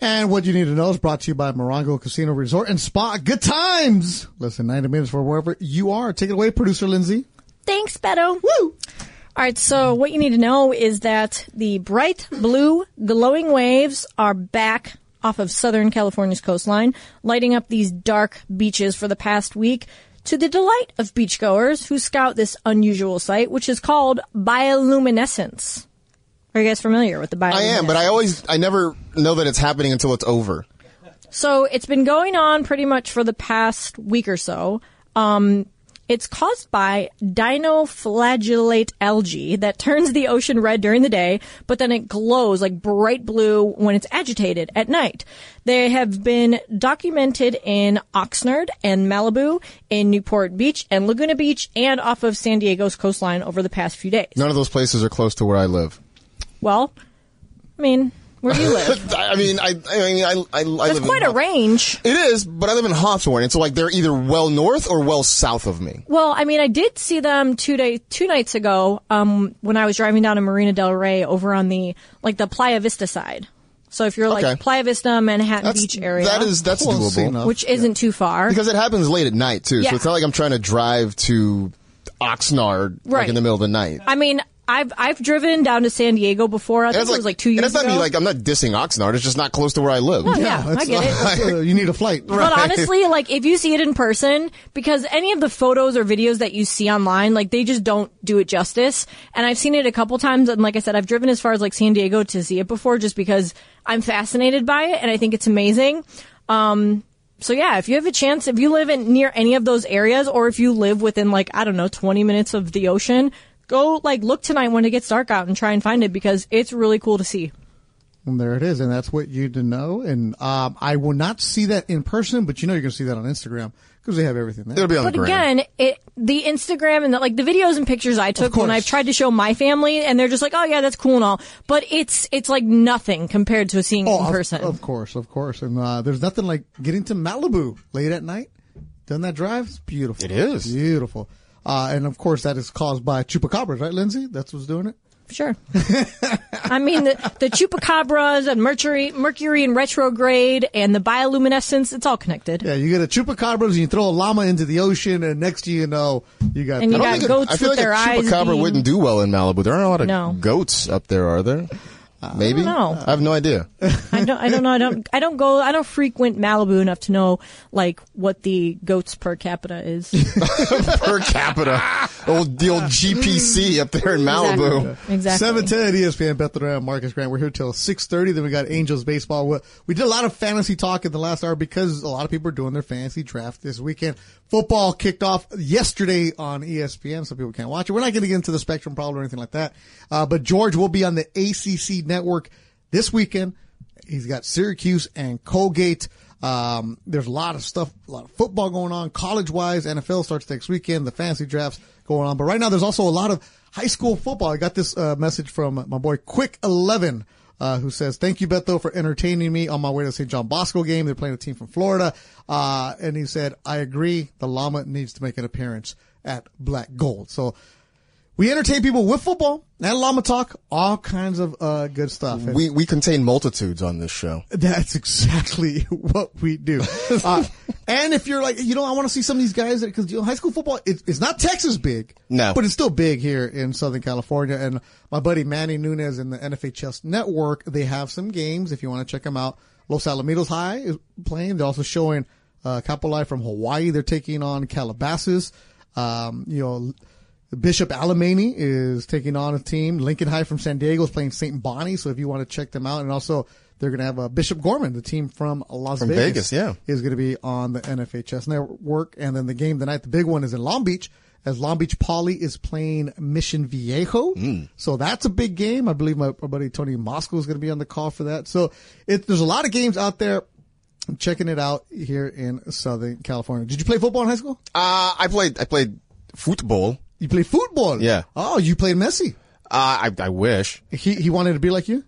And what you need to know is brought to you by Morongo Casino Resort and Spa. Good times! Listen, 90 minutes for wherever you are. Take it away, producer Lindsay. Thanks, Beto. Woo! All right, so what you need to know is that the bright blue glowing waves are back off of Southern California's coastline, lighting up these dark beaches for the past week to the delight of beachgoers who scout this unusual sight, which is called bioluminescence. Are you guys familiar with the bioluminescence? I am, but I always, I never know that it's happening until it's over. So it's been going on pretty much for the past week or so. Um, it's caused by dinoflagellate algae that turns the ocean red during the day, but then it glows like bright blue when it's agitated at night. They have been documented in Oxnard and Malibu, in Newport Beach and Laguna Beach, and off of San Diego's coastline over the past few days. None of those places are close to where I live. Well, I mean, where do you live? I mean, I, I mean, I, I, I That's live quite in a range. It is, but I live in Hawthorne, and so like they're either well north or well south of me. Well, I mean, I did see them two day, two nights ago, um, when I was driving down to Marina Del Rey over on the, like the Playa Vista side. So if you're like Okay. Playa Vista, Manhattan That's Beach area, that is that's Close doable enough. which isn't too far. because it happens late at night too. Yeah. So it's not like I'm trying to drive to Oxnard like Right. in the middle of the night. I mean, I've, I've driven down to San Diego before. I think it's it was like two years and it's not ago. me like I'm not dissing Oxnard. It's just not close to where I live. Oh, yeah, I That's- get it. that's, uh, you need a flight. But honestly, like if you see it in person, because any of the photos or videos that you see online, like they just don't do it justice. And I've seen it a couple times, and like I said, I've driven as far as like San Diego to see it before, just because I'm fascinated by it and I think it's amazing. Um, so yeah, if you have a chance, if you live in near any of those areas, or if you live within like I don't know, 20 minutes of the ocean, go like look tonight when it gets dark out and try and find it because it's really cool to see. And there it is, and that's what you need to know. And um, I will not see that in person, but you know you're going to see that on Instagram because they have everything there. It'll be on But the gram. again, it the Instagram and the, like the videos and pictures I took when. I've tried to show my family, and they're just like, "Oh yeah, that's cool and all," but it's it's like nothing compared to seeing it Oh, in of- person. Of, course, of course. And uh, there's nothing like getting to Malibu late at night. Done that drive? It's beautiful. It is. beautiful. Uh, and of course, that is caused by chupacabras, right, Lindsay? That's what's doing it. Sure. I mean, the, the chupacabras and Mercury, Mercury in retrograde and the bioluminescence, it's all connected. Yeah, you get a chupacabras, and you throw a llama into the ocean, and next thing you know, you got. And you I don't got think a- goats I feel like their a eyes chupacabra being- wouldn't do well in Malibu. There aren't a lot of No. goats up there, are there? Maybe. know. I have no idea. I don't, I don't know. I don't, I don't go, I don't frequent Malibu enough to know like what the goats per capita is. per capita. Old, the old GPC up there in Malibu. Exactly. exactly. 710 ESPN, Beto Duran, Marcus Grant. We're here till 6.30. Then we got Angels baseball. We- We did a lot of fantasy talk in the last hour because a lot of people are doing their fantasy draft this weekend. Football kicked off yesterday on ESPN. Some people can't watch it. We're not going to get into the spectrum problem or anything like that. Uh, but George will be on the ACC network this weekend. He's got Syracuse and Colgate. Um, there's a lot of stuff, a lot of football going on, college wise. NFL starts next weekend. The fantasy drafts going on. But right now, there's also a lot of high school football. I got this uh, message from my boy Quick Eleven, uh, who says, "Thank you, Beto, for entertaining me on my way to the St. John Bosco game. They're playing a team from Florida." Uh, and he said, "I agree. The llama needs to make an appearance at Black Gold." So. We entertain people with football and llama talk, all kinds of uh, good stuff. And- We, we contain multitudes on this show. that's exactly what we do. Uh, and if you're like, you know, I want to see some of these guys because you know, high school football, it, it's not Texas big, No. but it's still big here in Southern California. And my buddy Manny Nunez in the NFHS Network, they have some games if you want to check them out. Los Alamitos High is playing. They're also showing uh, Kapolei from Hawaii. They're taking on Calabasas. Um, you know. Bishop Alemany is taking on a team. Lincoln High from San Diego is playing St. Bonnie. So if you want to check them out, and also they're going to have uh, Bishop Gorman, the team from Las From Vegas, Vegas, yeah. is going to be on the NFHS network. And then the game tonight, the big one is in Long Beach, as Long Beach Poly is playing Mission Viejo. So that's a big game. I believe my, my buddy Tony Moscow is going to be on the call for that. So it, there's a lot of games out there. I'm checking it out here in Southern California. Did you play football in high school? Uh, I played, I played football. You play football? Yeah. Oh, you played Messi. Uh, I, I wish. He he wanted to be like you.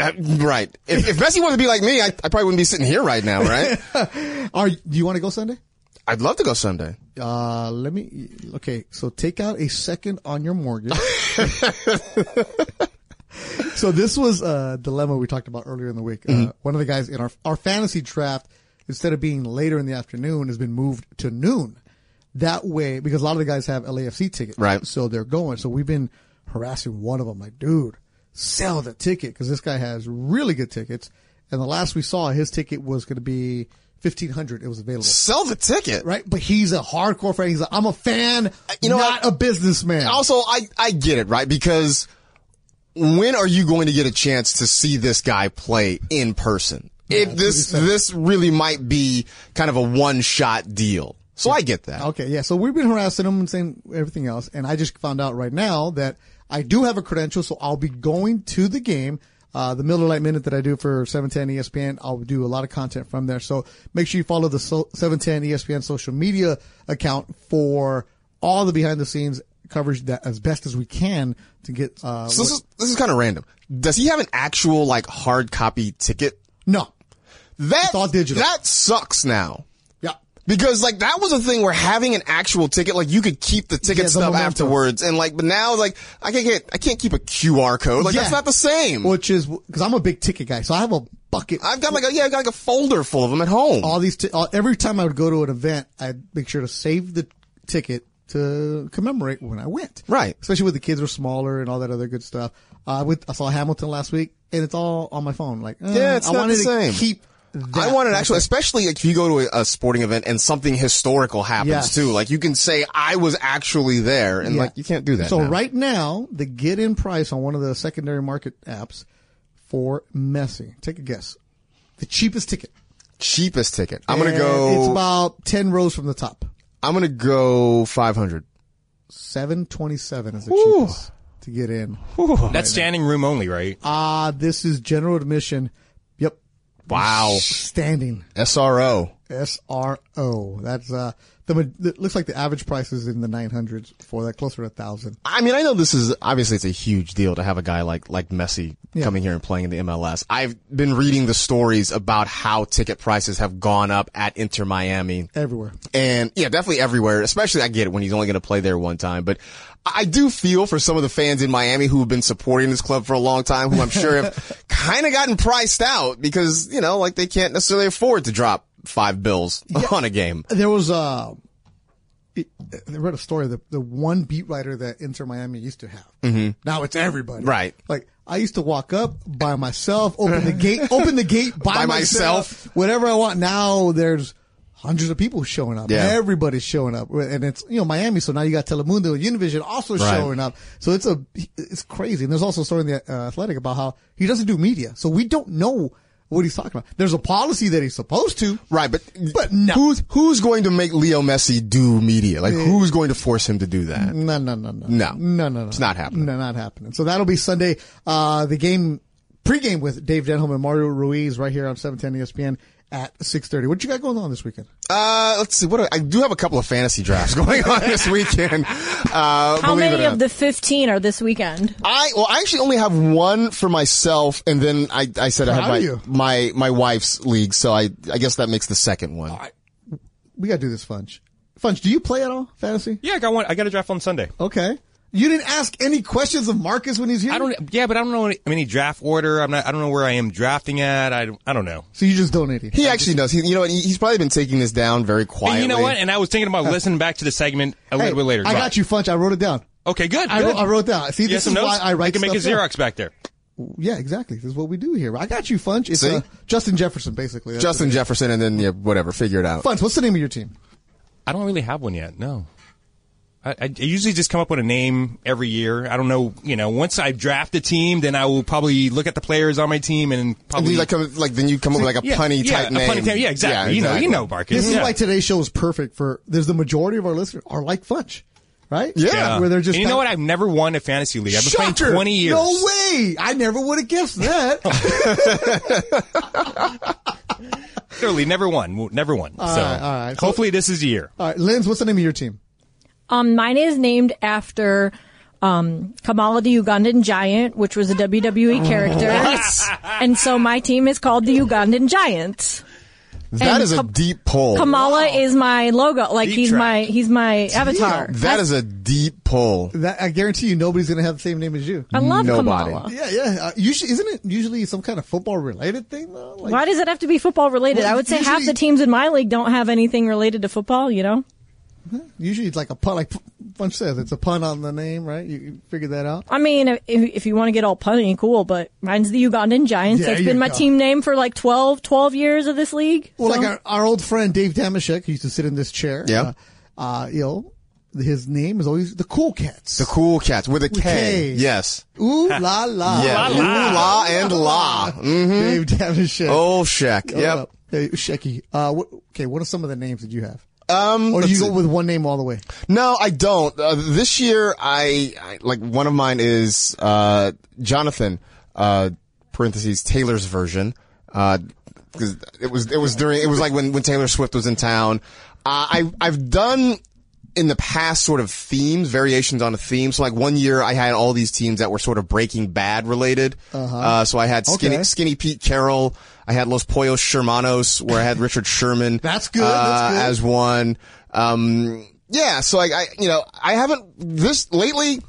Uh, right. If, if Messi wanted to be like me, I, I probably wouldn't be sitting here right now, right? Are do you want to go Sunday? I'd love to go Sunday. Uh, let me. Okay, so take out a second on your mortgage. so this was a dilemma we talked about earlier in the week. Mm-hmm. Uh, one of the guys in our our fantasy draft, instead of being later in the afternoon, has been moved to noon. That way, because a lot of the guys have LAFC tickets, Right. So they're going. So we've been harassing one of them, like, dude, sell the ticket because this guy has really good tickets. And the last we saw, his ticket was going to be fifteen hundred. It was available, Sell the ticket. right? But he's a hardcore fan. He's like, I'm a fan, uh, You know not what? a businessman. Also, I, I get it, right? Because when are you going to get a chance to see this guy play in person? If this, this really might be kind of a one shot deal. So I get that. Okay, yeah. So we've been harassing him and saying everything else, and I just found out right now that I do have a credential, so I'll be going to the game. Uh, the Miller Lite Minute that I do for 710 ESPN, I'll do a lot of content from there. So make sure you follow the so- 710 ESPN social media account for all the behind the scenes coverage that as best as we can to get, uh, So this is, this is kind of random. Does he have an actual like hard copy ticket? no. That, all digital. that sucks now. Because like that was a thing where having an actual ticket, like you could keep the ticket Yeah, stuff afterwards, and like, but now like I can't get, I can't keep a QR code. Like Yeah. that's not the same. Which is, cause I'm a big ticket guy, so I have a bucket. I've got like a yeah, I got like a folder full of them at home. all these, t- all, every time I would go to an event, I'd make sure to save the ticket to commemorate when I went. Right. Especially when the kids were smaller and all that other good stuff. Uh, I went, I saw Hamilton last week and it's all on my phone. Like, uh, Yeah, it's I not wanted the same. to keep that. I wanted actually, especially if you go to a, a sporting event and something historical happens Yes. too. Like you can say I was actually there, and Yeah. like you can't do that. So now. right now, the get in price on one of the secondary market apps for Messi. Take a guess. The cheapest ticket. cheapest ticket. I'm gonna go. It's about 10 rows from the top. I'm gonna go 500. 727 is the Whew. cheapest to get in. That's standing room only, right? Ah, this is general admission. Wow. Standing. SRO. SRO. That's, uh, the, it looks like the average price is in the 900s for that, closer to a thousand. I mean, I know this is obviously it's a huge deal to have a guy like like Messi Yeah. coming here and playing in the MLS. I've been reading the stories about how ticket prices have gone up at Inter Miami. Everywhere. And yeah, definitely everywhere. Especially I get it when he's only going to play there one time, but I do feel for some of the fans in Miami who have been supporting this club for a long time, who I'm sure have kind of gotten priced out because, you know, like they can't necessarily afford to drop five bills on a game. There was, uh, it, I read a story the the one beat writer that Inter Miami used to have. Mm-hmm. Now it's everybody. Right. Like I used to walk up by myself, open the gate, open the gate by, By myself, myself. whatever I want. Now there's hundreds of people showing up. Yeah. Everybody's showing up, and it's you know Miami. So now you got Telemundo, and Univision also Right. showing up. So it's a it's crazy. And there's also a story in the uh, Athletic about how he doesn't do media, so we don't know what he's talking about. There's a policy that he's supposed to. Right, but But no. who's who's going to make Leo Messi do media? Like who's going to force him to do that? No, no, no, no, No. no, no, no. It's not happening. No, not happening. So that'll be Sunday. Uh, the game pregame with Dave Denholm and Mario Ruiz right here on 710 ESPN at 6:30. What you got going on this weekend? Uh, let's see. What do I, I do have a couple of fantasy drafts going on this weekend. Uh, How many of the 15 are this weekend? I well, I actually only have one for myself, and then I I said I have my you. my my wife's league, so I I guess that makes the second one. We got to do this, Funch. Funch, do you play at all fantasy? Yeah, I got one. I got a draft on Sunday. Okay. You didn't ask any questions of Marcus when he's here. I don't. Yeah, but I don't know any, any draft order. I'm not. I don't know where I am drafting at. I, don't- I don't know. So you just donated. He actually does. He, you know, what? He's probably been taking this down very quietly. And you know what? And I was thinking about listening back to the segment a Hey, little bit later. I Go got you, Funch. I wrote it down. Okay, good. I good. wrote, I wrote down. See, You this some is notes? why I write You can make a stuff down. Xerox back there. Yeah, exactly. This is what we do here. I got you, Funch. It's See? uh, Justin Jefferson, basically. That's Justin Jefferson, and then yeah, whatever, figure it out. is. Funch, what's the name of your team? I don't really have one yet. No. I, I I usually just come up with a name every year. I don't know. You know, once I draft a team, then I will probably look at the players on my team and And probably you like come, like then you come up with like a yeah, punny yeah, type a name. punny type- yeah, exactly. You know, you know, Marcus. This is yeah. why today's show is perfect for. There's the majority of our listeners are like Funch, right? Yeah. Yeah. where they're just. And you know what? I've never won a fantasy league. I've been playing 20 years. No way! I never would have guessed that. Literally, never won. Never won. so right, all right. So- hopefully this is the year. All right, Linz, what's the name of your team? Um, mine is named after um, Kamala the Ugandan Giant, which was a WWE character. and so my team is called the Ugandan Giants. That And is a Kam- deep pull. Kamala is my logo. Like Deep he's track. my he's my avatar. that is a deep pull. That I guarantee you, nobody's gonna have the same name as you. I love Nobody. Kamala. Yeah, yeah. Uh, usually, isn't it usually some kind of football related thing though? Like, Why does it have to be football related? Well, I would say half usually- the teams in my league don't have anything related to football. You know. Usually, it's like a pun. Like Punch says, it's a pun on the name, right? You, you figured that out. I mean, if, if you want to get all punny, cool. But mine's the Ugandan Giants. There That's you been my go. team name for like 12, 12 years of this league. Well, So- like our, our old friend Dave Dameshek, who used to sit in this chair. Yeah. Uh, uh, you know, his name is always the Cool Cats. The cool cats with a K. With K. Yes. Ooh la la. Yeah. la. Ooh, la, and la. Mm. Dave Dameshek. Oh, Shaq. Hold Yep. up. Hey, Shecky. Uh, what, okay, what are some of the names that you have? Um, Or do you go with one name all the way? No, I don't. Uh, this year, I, I like one of mine is uh, Jonathan. Uh, parentheses Taylor's version. Uh 'cause it was it was during it was like when when Taylor Swift was in town. Uh, I I've done in the past sort of themes variations on a theme. So like one year I had all these teams that were sort of Breaking Bad related. Uh huh. so I had Skinny Okay. Skinny Pete Carroll. I had Los Pollos Shermanos, where I had Richard Sherman. That's good, uh, that's good. As one. Um, yeah, so I, you know, I haven't this lately.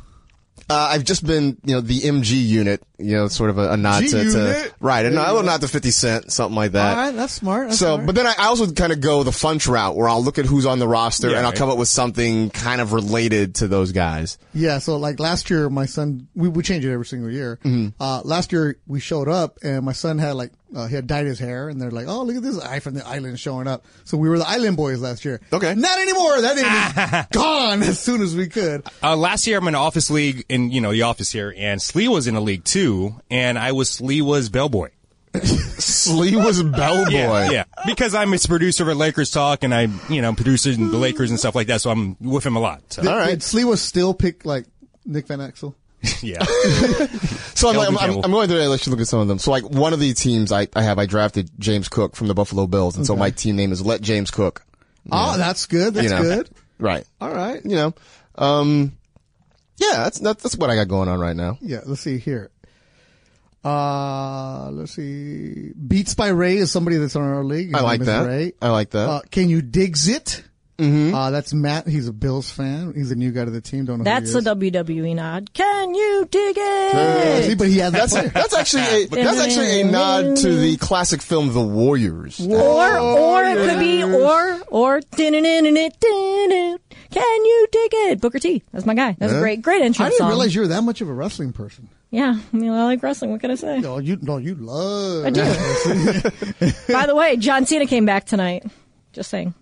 Uh, I've just been, you know, the MG unit, you know, sort of a, a nod to, to right, and There a nod to Fifty Cent, something like that. all right, that's smart. That's So, smart. but then I, I also kind of go the funch route where I'll look at who's on the roster Yeah, and I'll right. come up with something kind of related to those guys. Yeah, so like last year, my son, we, we change it every single year. Mm-hmm. Uh, last year we showed up and my son had like, uh, he had dyed his hair and they're like, oh, look at this eye from the island showing up. So we were the island boys last year. Okay. Not anymore. That is gone as soon as we could. Uh, last year I'm in office league in, you know, the office here and Slee was in a league too and I was Slee was bellboy. Slee was bellboy. Yeah, yeah. Because I'm a producer at Lakers Talk and I, you know, producing the Lakers and stuff like that, so I'm with him a lot. So, All right. Did was still pick like Nick Van Exel? yeah. So I'm, like, I'm, I'm, I'm going to let you look at some of them. So like one of the teams I, I have, I drafted James Cook from the Buffalo Bills. And so my team name is Let James Cook. Oh, that's good. That's You know. good. Right. All right. You know, um, yeah, that's, that's, that's what I got going on right now. Yeah, let's see here. Uh, let's see. Beats by Ray is somebody that's on our league. I like name is that. Ray. I like that. Uh, can you digs it? Mm-hmm. Uh, that's Matt. He's a Bills fan. He's a new guy to the team. Don't know. That's who a he is. WWE nod. Can you dig Yeah, see, it? but he has That's player. that's actually a, that's actually a nod to the classic film The Warriors. Or, or it could be, or, or, can you dig it? Booker T. That's my guy. That's a great, great intro. I didn't song. realize you were that much of a wrestling person. yeah, I mean, I like wrestling. What can I say? No, you no, you love. I do. By the way, John Cena came back tonight. Just saying.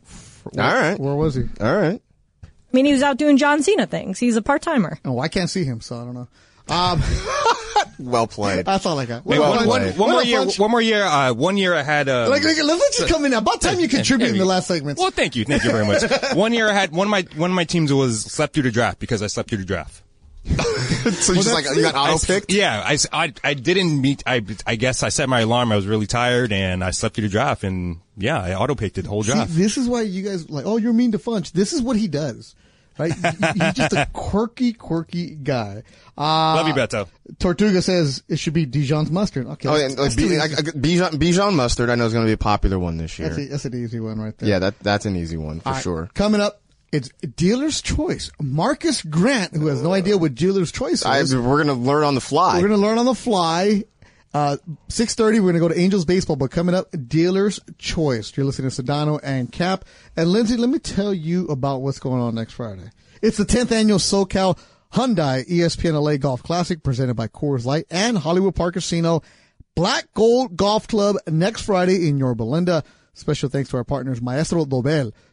All right, Where was he? all right. I mean, he was out doing John Cena things. He's a part timer. Oh, I can't see him, so I don't know. Um, Well played. that's all I got. Hey, Well one, one, played. one What more year. One more year. Uh, one year I had. Um, Like, like, let's let you come in. About time you contribute in the last segment. Well, thank you, thank you very much. one year I had one of my one of my teams was slept through the draft because I slept through the draft. so you just like you got I auto picked. Yeah, I, s- I, I didn't meet. I I guess I set my alarm. I was really tired and I slept through the draft and yeah, I auto picked it the whole See, draft. this is why you guys like, oh, you're mean to Funch. This is what he does, right? He's just a quirky, quirky guy. Uh, Love you, Beto. Tortuga says it should be Dijon's mustard. Okay. Oh, that's- and like, that's too Bi- easy. I- I- Bijan, Bijan mustard. I know is going to be a popular one this year. that's, a, that's an easy one right there. Yeah, that that's an easy one for All right, sure. Coming up, it's dealer's choice. Marcus Grant, who has no idea what dealer's choice I, is. we're going to learn on the fly. We're going to learn on the fly. Uh, 6.30, we're going to go to Angels Baseball, but coming up, Dealer's Choice. You're listening to Sedano and Cap. And Lindsay, let me tell you about what's going on next Friday. It's the 10th annual SoCal Hyundai ESPN LA Golf Classic presented by Coors Light and Hollywood Park Casino. Black Gold Golf Club next Friday in Yorba Linda. Special thanks to our partners Maestro Dobel,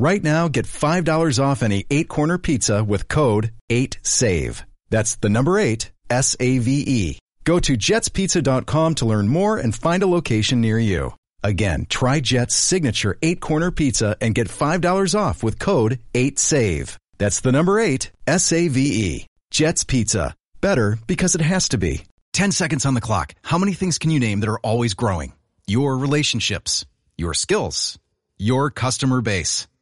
Right now, get $5 off any eight corner pizza with code 8SAVE. That's the number eight, S A V E. Go to jetspizza.com to learn more and find a location near you. Again, try Jet's signature eight corner pizza and get $5 off with code 8SAVE. That's the number eight, S A V E. Jet's Pizza. Better because it has to be. 10 seconds on the clock. How many things can you name that are always growing? Your relationships, your skills, your customer base.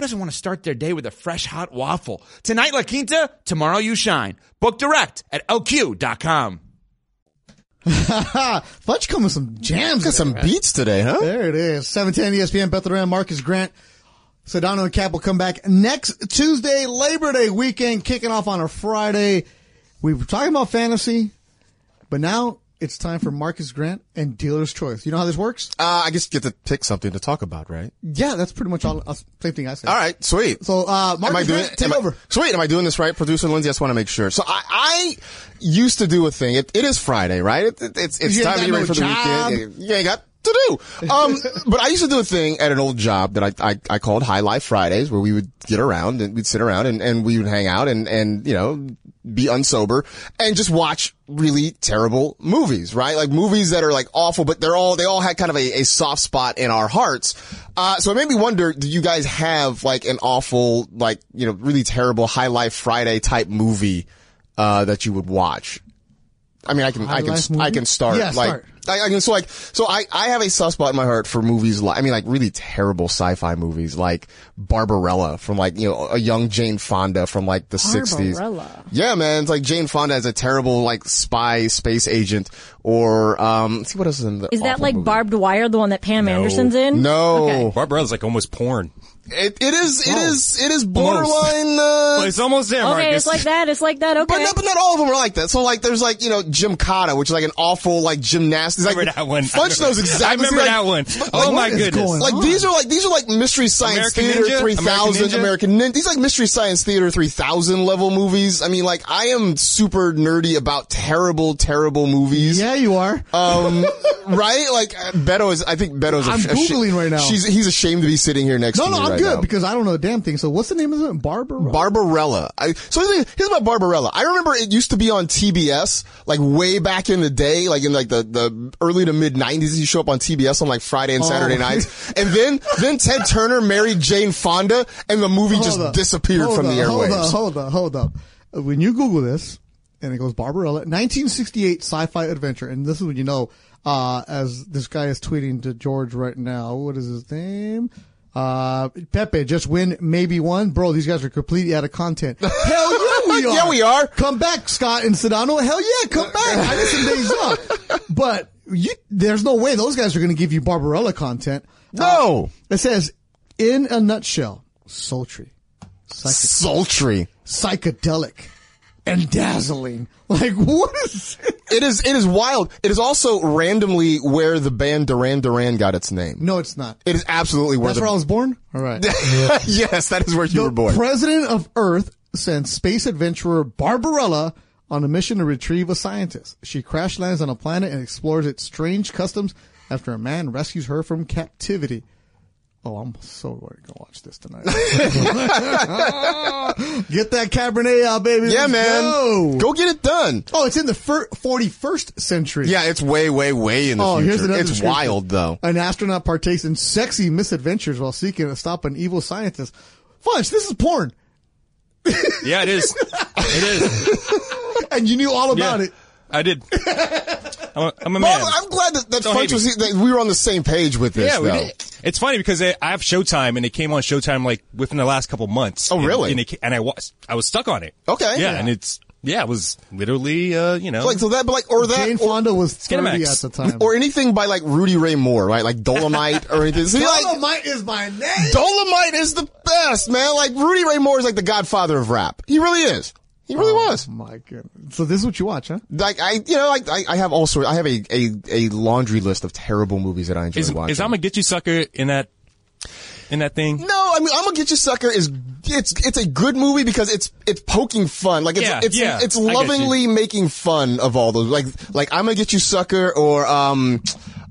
who doesn't want to start their day with a fresh hot waffle? Tonight La Quinta, tomorrow you shine. Book direct at lq.com. Fudge coming with some jams. Got some beats today, huh? There it is. 710 ESPN, Beto Duran, Marcus Grant. Sedano and Cap will come back next Tuesday, Labor Day weekend, kicking off on a Friday. We were talking about fantasy, but now it's time for Marcus Grant and Dealer's Choice. You know how this works? Uh, I guess you get to pick something to talk about, right? Yeah, that's pretty much all. uh, Same thing I said. All right, sweet. So, uh, Marcus am I doing Grant, take I- over. sweet. Am I doing this right, producer Lindsay? I just want to make sure. So I, I used to do a thing. It, it is Friday, right? It, it, it's it's You time to get ready no for the job. weekend. You ain't got to do. Um, but I used to do a thing at an old job that I, I, I called High Life Fridays where we would get around and we'd sit around and, and we would hang out and, and, you know, be unsober and just watch really terrible movies, right? Like movies that are like awful, but they're all, they all had kind of a, a soft spot in our hearts. Uh, so it made me wonder, do you guys have like an awful, like, you know, really terrible High Life Friday type movie, uh, that you would watch? I mean, I can, High I can, I can start Yeah, like, start. I, I can, so like, so I, I have a soft spot in my heart for movies like, I mean, like really terrible sci-fi movies like Barbarella from like, you know, a young Jane Fonda from like the 60s. Barbarella. Yeah, man. It's like Jane Fonda as a terrible like spy space agent or um, let's see what else is in the. Is that like movie. Barbed Wire, the one that Pam Anderson's in? No, Okay. is like almost porn. it, it is. It is. It is borderline. Well, Uh, it's almost there, Okay, Marcus. it's like that. It's like that. Okay. but, not, but not all of them are like that. So like, there's like you know Gymkata, which is like an awful like gymnastics. Like, remember that one. Funch knows exactly. I remember like, that one. like, Oh my goodness. Like on? these are like these are like mystery science American theater Ninja? three thousand American Ninja? American Ninja. These are like mystery science theater three thousand level movies. I mean, like I am super nerdy about terrible, terrible movies. Yeah, you are. Um, right? Like uh, Beto is. I think Beto's. I'm a, a Googling right now. She's he's ashamed to be sitting here next no, to no, me I'm right good now. because I don't know a damn thing. So what's the name of it? Barbara. Barbarella. I, so here's here's about Barbarella. I remember it used to be on TBS, like way back in the day, like in like the, the early to mid nineties. You show up on TBS on like Friday and Saturday Oh. nights, and then then Ted Turner married Jane Fonda, and the movie just up. disappeared Hold from up, the airwaves. Hold up, hold up, hold up. When you Google this, and it goes Barbarella, 1968 sci-fi adventure, and this is when you know, uh, as this guy is tweeting to George right now. What is his name? Uh, Pepe, just win, maybe one. Bro, these guys are completely out of content. Hell yeah, we are. Yeah, we are. Come back, Scott and Sedano. Hell yeah, come back. I need some days off, But you, there's no way those guys are going to give you Barbarella content. No, It says, in a nutshell, sultry, psych- sultry. psychedelic, and dazzling. Like, what is It is it is wild. It is also randomly where the band Duran Duran got its name. No, it's not. It is absolutely where That's the where I was born? All right. yes, that is where you were born. the born. president of Earth sent space adventurer Barbarella on a mission to retrieve a scientist. She crash lands on a planet and explores its strange customs after a man rescues her from captivity. Oh, I'm so going to watch this tonight. Get that Cabernet out, baby. yeah, Let's man. Go. Go get it done. Oh, it's in the fir- 41st century. Yeah, it's way, way, way in the Oh, future. here's another it's wild though. An astronaut partakes in sexy misadventures while seeking to stop an evil scientist. Funch, this is porn. yeah, it is. It is. And you knew all about Yeah. it. I did. I'm a, I'm a Well. I'm glad that, that, Don't Funch hate was, that we were on the same page with this. yeah, we though. did. It's funny because I I have Showtime and it came on Showtime like within the last couple months. Oh, And- really? And, it, and I was I was stuck on it. Okay. Yeah, Yeah. and it's yeah, it was literally uh, you know Like so that, but like or that Jane or, Fonda was 30 at the time. or anything by like Rudy Ray Moore, right? Like Dolomite or anything. See, like Dolomite is my name. Dolomite is the best, man. Like Rudy Ray Moore is like the godfather of rap. He really is. He really was. Oh my goodness. So this is what you watch, huh? Like I, you know, like I, I have all sorts. I have a, a, a laundry list of terrible movies that I enjoy is, watching. is I'm a get you sucker in that in that thing. No, I mean, I'm gonna get you sucker is it's it's a good movie because it's it's poking fun. Like it's Yeah, it's yeah, it's I lovingly making fun of all those. Like like I'm gonna get you sucker or um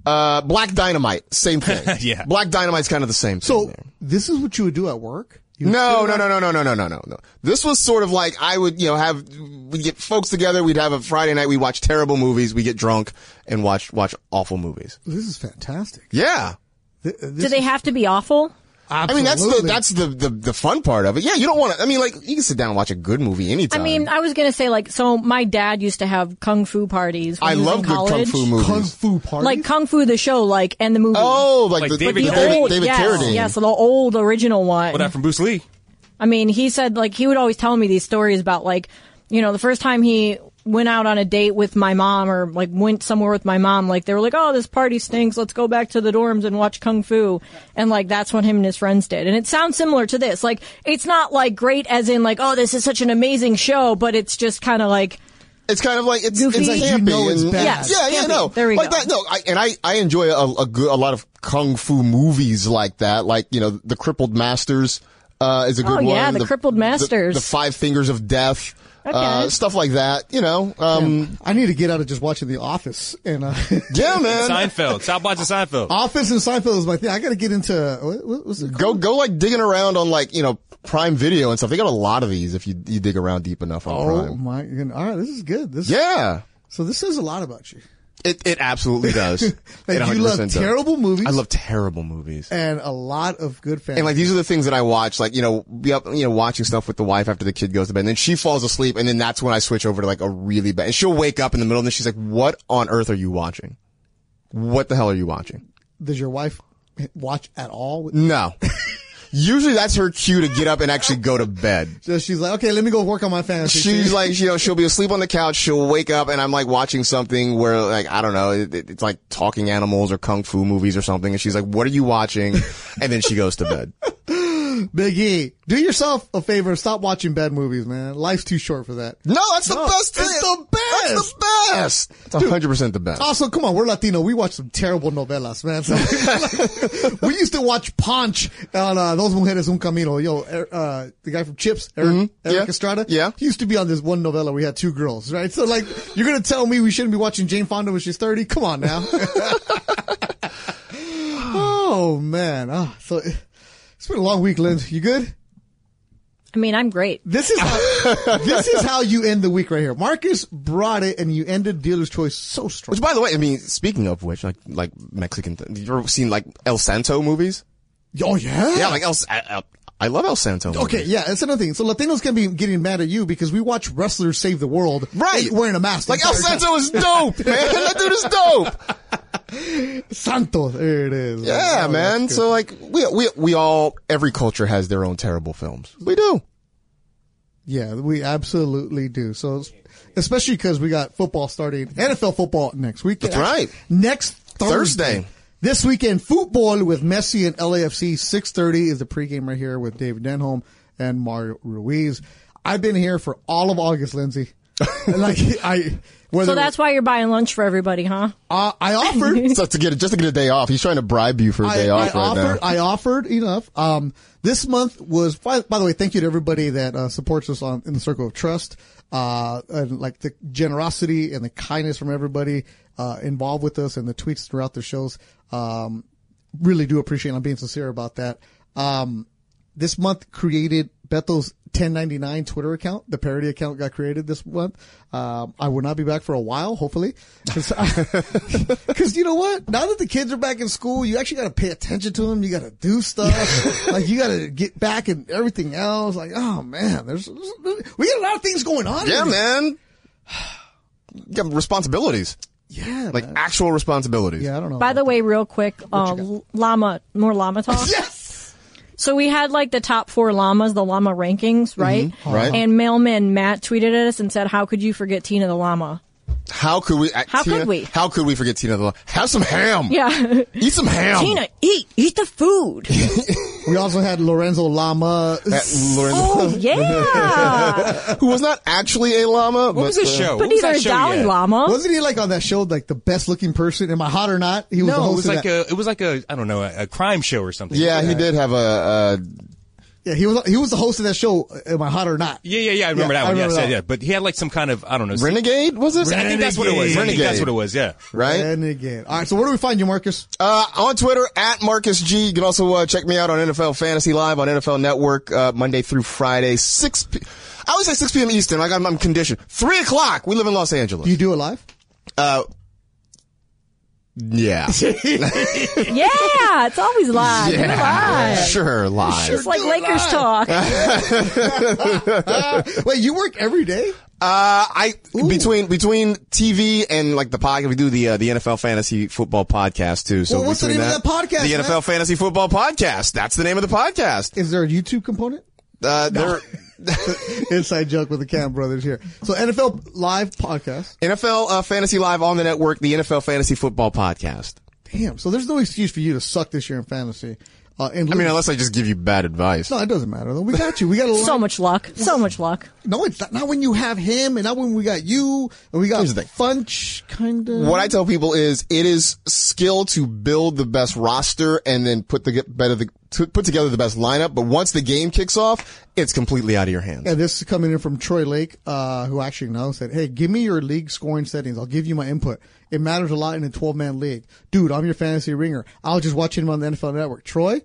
uh Black Dynamite, same thing. Yeah. Black Dynamite's kind of the same. So thing there. this is what you would do at work? You would No, no, no, no, no, no, no, no, no, no. This was sort of like I would, you know, have we get folks together. We'd have a Friday night. We watch terrible movies. We get drunk and watch watch awful movies. This is fantastic. Yeah. Th- this Do they have to be awful? I mean, that's the that's the, the the fun part of it. Yeah, you don't want to. I mean, like you can sit down and watch a good movie anytime. I mean, I was gonna say like, so my dad used to have kung fu parties. When I he was love in good kung college. fu movies. kung fu party. Like kung fu the show, like and the movie. Oh, like, Like the, David the the David, old, David yes, Carradine. yes, the old original one. What that from Bruce Lee? I mean, he said like he would always tell me these stories about like, you know, the first time he went out on a date with my mom or like went somewhere with my mom, like they were like, "Oh, this party stinks. Let's go back to the dorms and watch kung fu." And like that's what him and his friends did. And it sounds similar to this. Like it's not like great as in like, "Oh, this is such an amazing show," but it's just kind of like It's kind of like it's Goofy. it's Like, you campy know it's bad. Yes, yeah, yeah, campy. no, There we like go. that. No, I, and I I enjoy a, a good a lot of kung fu movies like that. Like you know, the Crippled Masters uh, is a good Oh, one. yeah, The Crippled Masters. the, Five Fingers of Death, uh, stuff like that. You know, um, I need to get out of just watching The Office and uh, yeah, man. Seinfeld. Stop watching Seinfeld. Office and Seinfeld is my thing. I got to get into what, what was it? Go called? go like digging around on like you know Prime Video and stuff. They got a lot of these if you you dig around deep enough on oh, Prime. Oh my! All right, this is good. This Yeah, So this says a lot about you. It it absolutely does. Like It you love does. terrible movies. I love terrible movies. and a lot of good fans. And like these are the things that I watch, like you know, be up, you know, watching stuff with the wife after the kid goes to bed, and then she falls asleep, and then that's when I switch over to like a really bad. And she'll wake up in the middle, and then she's like, "What on earth are you watching? What the hell are you watching?" Does your wife watch at all? No, Usually that's her cue to get up and actually go to bed. So she's like, okay, let me go work on my fantasy. She's like, you know, she'll be asleep on the couch. She'll wake up and I'm like watching something where like, I don't know, it, it- it's like talking animals or kung fu movies or something. And she's like, what are you watching? And then she goes to bed. Big E, do yourself a favor. Stop watching bad movies, man. Life's too short for that. No, that's the No, best. it's thing. the best. That's the best. It's hundred percent the best. Also, come on, we're Latino. We watch some terrible novelas, man. So, we used to watch Punch on uh, Dos Mujeres Un Camino. Yo, er- uh, the guy from Chips, Erik, Erik Mm-hmm. Yeah. Estrada. Yeah. He used to be on this one novella. We had two girls, right? So, like, you're gonna tell me we shouldn't be watching Jane Fonda when she's 30? Come on now. oh man. Ah, so it's been a long week, Lynn. You good? I mean, I'm great. This is how, this is how you end the week right here. Marcus brought it and you ended dealer's choice so strong. Which, by the way, I mean, speaking of which, like like Mexican, th- you ever seen like El Santo movies? Oh yeah? Yeah, like El. I, I- love El Santo. Movies. Okay, yeah, that's another thing. So Latinos can be getting mad at you because we watch wrestlers save the world, Right. Wearing a mask, Like El entire time. Santo is dope, man. That dude is dope. Santo. There it is. Yeah, Oh, man. So like, we we we all every culture has their own terrible films. We do. yeah, we absolutely do. So, especially because we got football starting, NFL football next week. That's right. Next Thursday. Thursday. This weekend, football with Messi and LAFC. Six thirty is the pregame right here with David Denholm and Mario Ruiz. I've been here for all of August, Lindsay. like I, whether So that's why you're buying lunch for everybody, huh? uh, I offered. So to get just to get a day off, he's trying to bribe you for a day I off right offered, now. I offered enough. Um, this month was, by, by the way, thank you to everybody that uh, supports us on in the circle of trust. Uh, and like the generosity and the kindness from everybody uh, involved with us and the tweets throughout the shows. Um, really do appreciate. I'm being sincere about that. Um, this month created Beto's 1099 Twitter account. The parody account got created this month. Um, I will not be back for a while, hopefully. Cause you know what? Now that the kids are back in school, you actually gotta pay attention to them. You gotta do stuff. like you gotta get back and everything else. Like, oh man, there's, we got a lot of things going on. yeah, here. man. You got responsibilities, Yeah. like man. actual responsibilities. yeah, I don't know. By the way, real quick, uh, llama, more llama talk. yes! So we had like the top four llamas, the llama rankings, right? Mm-hmm. Right. And mailman Matt tweeted at us and said, "How could you forget Tina the llama?" How could we? uh, How Tina, could we? How could we forget Tina? The Have some ham. Yeah, Eat some ham. Tina, eat, eat the food. We also had Lorenzo Lama. That Lorenzo- oh yeah, who was not actually a llama. What was this show? but What was neither that is show Dalai yet? Lama. Wasn't he like on that show, like the best looking person? Am I hot or not? He was the No, host it was of like that. a, it was like a, I don't know, a, a crime show or something. Yeah, he did have a. Uh, yeah, he was, he was the host of that show. Am I hot or not? Yeah, yeah, yeah. I remember Yeah, that I one. remember yes, that yeah, yeah. But he had like some kind of, I don't know. Renegade was it? I think that's what it was. I think Renegade. that's what it was. Yeah. Right. Renegade. All right, so where do we find you, Marcus? Uh, on Twitter at Marcus G. You can also uh, check me out on NFL Fantasy Live on NFL Network uh, Monday through Friday, six. P- I always say six p.m. Eastern. Like I'm, I'm conditioned. Three o'clock. We live in Los Angeles. Do you do it live? uh, yeah. yeah, it's always live. You're live. Sure, live. It's like Lakers talk. Wait, you work every day? Uh, I between between TV and like the podcast, we do the uh, the NFL fantasy football podcast too. So Well, what's the between name of that podcast, The man? NFL fantasy football podcast. That's the name of the podcast. Is there a YouTube component? Uh, there, Inside joke with the Cam brothers here. So NFL live podcast. NFL uh, fantasy live on the network. The NFL fantasy football podcast. Damn. So there's no excuse for you to suck this year in fantasy. Uh, and I mean, unless I just give you bad advice. no, it doesn't matter though. We got you. We got a So much luck. So much luck. No, it's not, not when you have him, and not when we got you, and we got Here's the thing. Funch, kind of. What I tell people is it is skill to build the best roster and then put the better the to put together the best lineup. But once the game kicks off, it's completely out of your hands. And this is coming in from Troy Lake, uh, who actually knows said, Hey, give me your league scoring settings. I'll give you my input. It matters a lot in a 12 man league. Dude, I'm your fantasy ringer. I'll just watch him on the NFL network. Troy,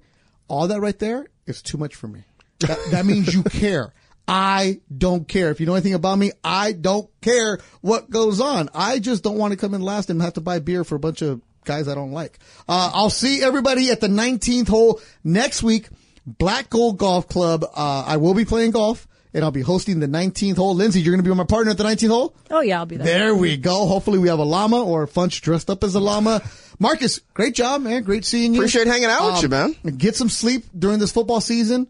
all that right there is too much for me. That, that means you care. I don't care. If you know anything about me, I don't care what goes on. I just don't want to come in last and have to buy beer for a bunch of guys I don't like. Uh, I'll see everybody at the 19th hole next week. Black Gold Golf Club. Uh, I will be playing golf. and I'll be hosting the 19th hole. Lindsay, you're going to be my partner at the 19th hole? Oh yeah, I'll be there. There we go. Hopefully we have a llama or Funch dressed up as a llama. Marcus, great job, man. Great seeing you. Um, Appreciate hanging out with you, man. Get some sleep during this football season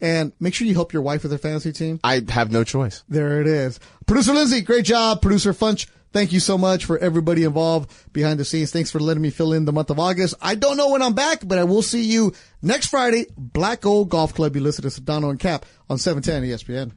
and make sure you help your wife with her fantasy team. I have no choice. There it is. Producer Lindsay, great job. Producer Funch, thank you so much for everybody involved behind the scenes. Thanks for letting me fill in the month of August. I don't know when I'm back, but I will see you next Friday. Black Gold Golf Club. You listen to Sedano and Cap on 710 ESPN.